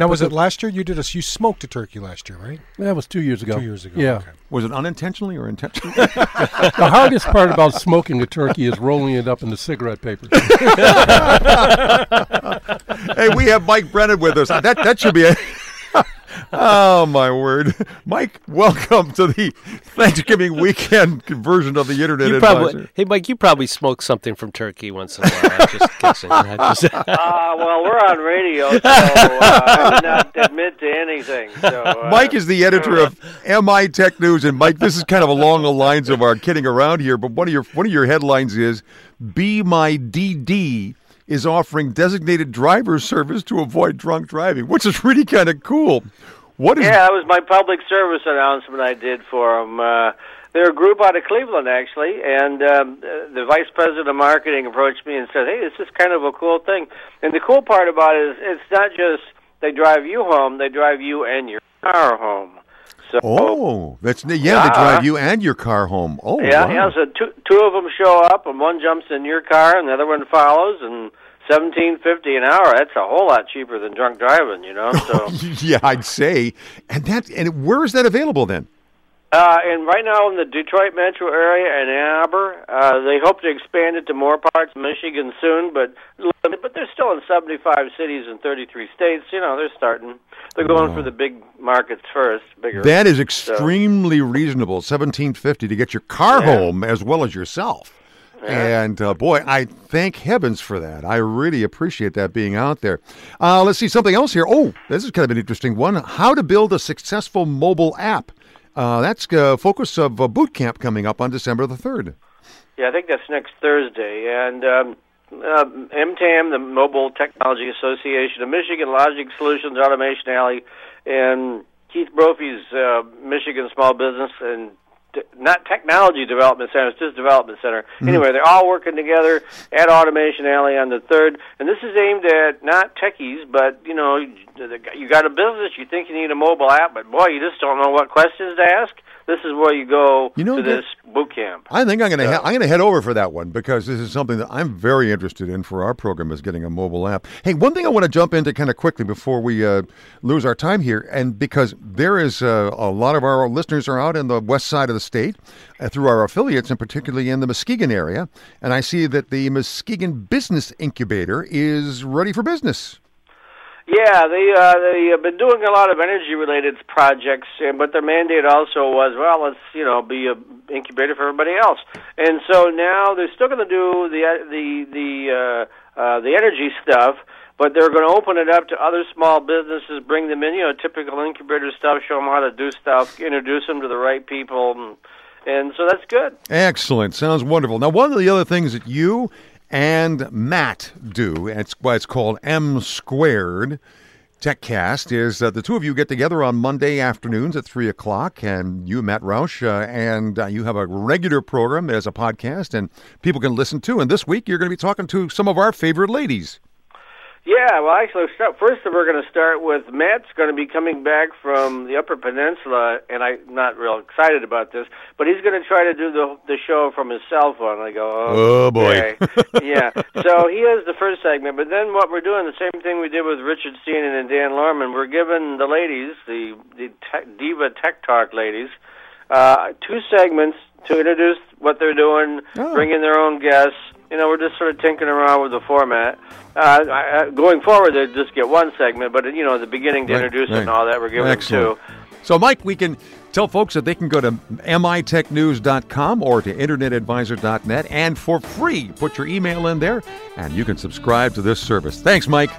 Now, was it last year you did us? You smoked a turkey last year, right? That was two years ago. Two years ago. Yeah. Okay. Was it unintentionally or intentionally? The hardest part about smoking a turkey is rolling it up in the cigarette paper. hey, we have Mike Brennan with us. That that should be a. oh my word, Mike! Welcome to the Thanksgiving weekend version of the Internet You Advisor. probably, hey Mike, you probably smoked something from turkey once in a while. I'm just guessing. I'm just- Uh, well, we're on radio, so uh, I did not admit to anything. So, uh, Mike is the editor of MI Tech News, and Mike, this is kind of along the lines of our kidding around here. But one of your one of your headlines is "Be My DD." Is offering designated driver service to avoid drunk driving, which is really kind of cool. What is Yeah, that was my public service announcement I did for them. Uh, they're a group out of Cleveland, actually, and um, the vice president of marketing approached me and said, "Hey, this is kind of a cool thing." And the cool part about it is, it's not just they drive you home; they drive you and your car home. So, Oh, that's yeah. They drive you and your car home. Oh, yeah, wow. yeah. So two two of them show up, and one jumps in your car, and the other one follows, and seventeen fifty an hour. That's a whole lot cheaper than drunk driving, you know. So. yeah, I'd say. And that and where is that available then? Uh, and right now in the Detroit metro area and Ann Arbor, uh, they hope to expand it to more parts of Michigan soon, but but they're still in 75 cities and 33 states. You know, they're starting. They're going for the big markets first, bigger. That is extremely reasonable. Seventeen fifty to get your car Yeah. home as well as yourself. And uh, boy, I thank heavens for that. I really appreciate that being out there. Uh, let's see something else here. Oh, this is kind of an interesting one. How to build a successful mobile app. Uh, that's uh, focus of uh, boot camp coming up on December the third. Yeah, I think that's next Thursday. And um, uh, MTAM, the Mobile Technology Association of Michigan, Logic Solutions, Automation Alley, and Keith Brophy's uh, Michigan Small Business and not Technology Development Center, it's just Development Center. Anyway, they're all working together at Automation Alley on the third, and this is aimed at not techies, but you know, you got a business, you think you need a mobile app, but boy, you just don't know what questions to ask. This is where you go You know, to this boot camp. I think I'm going to he- I'm going to head over for that one because this is something that I'm very interested in for our program is getting a mobile app. Hey, one thing I want to jump into kind of quickly before we uh, lose our time here, and because there is uh, a lot of our listeners are out in the west side of the state uh, through our affiliates, and particularly in the Muskegon area, and I see that the Muskegon Business Incubator is ready for business. Yeah, they uh, they have been doing a lot of energy related projects, but their mandate also was well, let's you know be a incubator for everybody else. And so now they're still going to do the the the uh, uh, the energy stuff, but they're going to open it up to other small businesses, bring them in, you know, typical incubator stuff, show them how to do stuff, introduce them to the right people, and, so that's good. Excellent. Sounds wonderful. Now, one of the other things that you and Matt do, and it's why it's called M Squared TechCast, is that the two of you get together on Monday afternoons at 3 o'clock, and you, Matt Roush, uh, and uh, you have a regular program as a podcast, and people can listen to. And this week, you're going to be talking to some of our favorite ladies. Yeah, well, actually, first we're going to start with Matt's going to be coming back from the Upper Peninsula, and I'm not real excited about this, but he's going to try to do the the show from his cell phone. I go, oh, Oh, boy. okay." yeah. So he has the first segment, but then what we're doing, the same thing we did with Richard Steenan and Dan Lorman, we're giving the ladies, the the tech, Diva Tech Talk ladies, uh, two segments to introduce what they're doing, Oh. bring in their own guests. You know, we're just sort of tinkering around with the format. Uh, I, I, going forward, they just get one segment, but you know, at the beginning to Right, introduce it and all that, we're giving Excellent. two. So, Mike, we can tell folks that they can go to mitechnews.com or to internetadvisor.net and for free put your email in there and you can subscribe to this service. Thanks, Mike.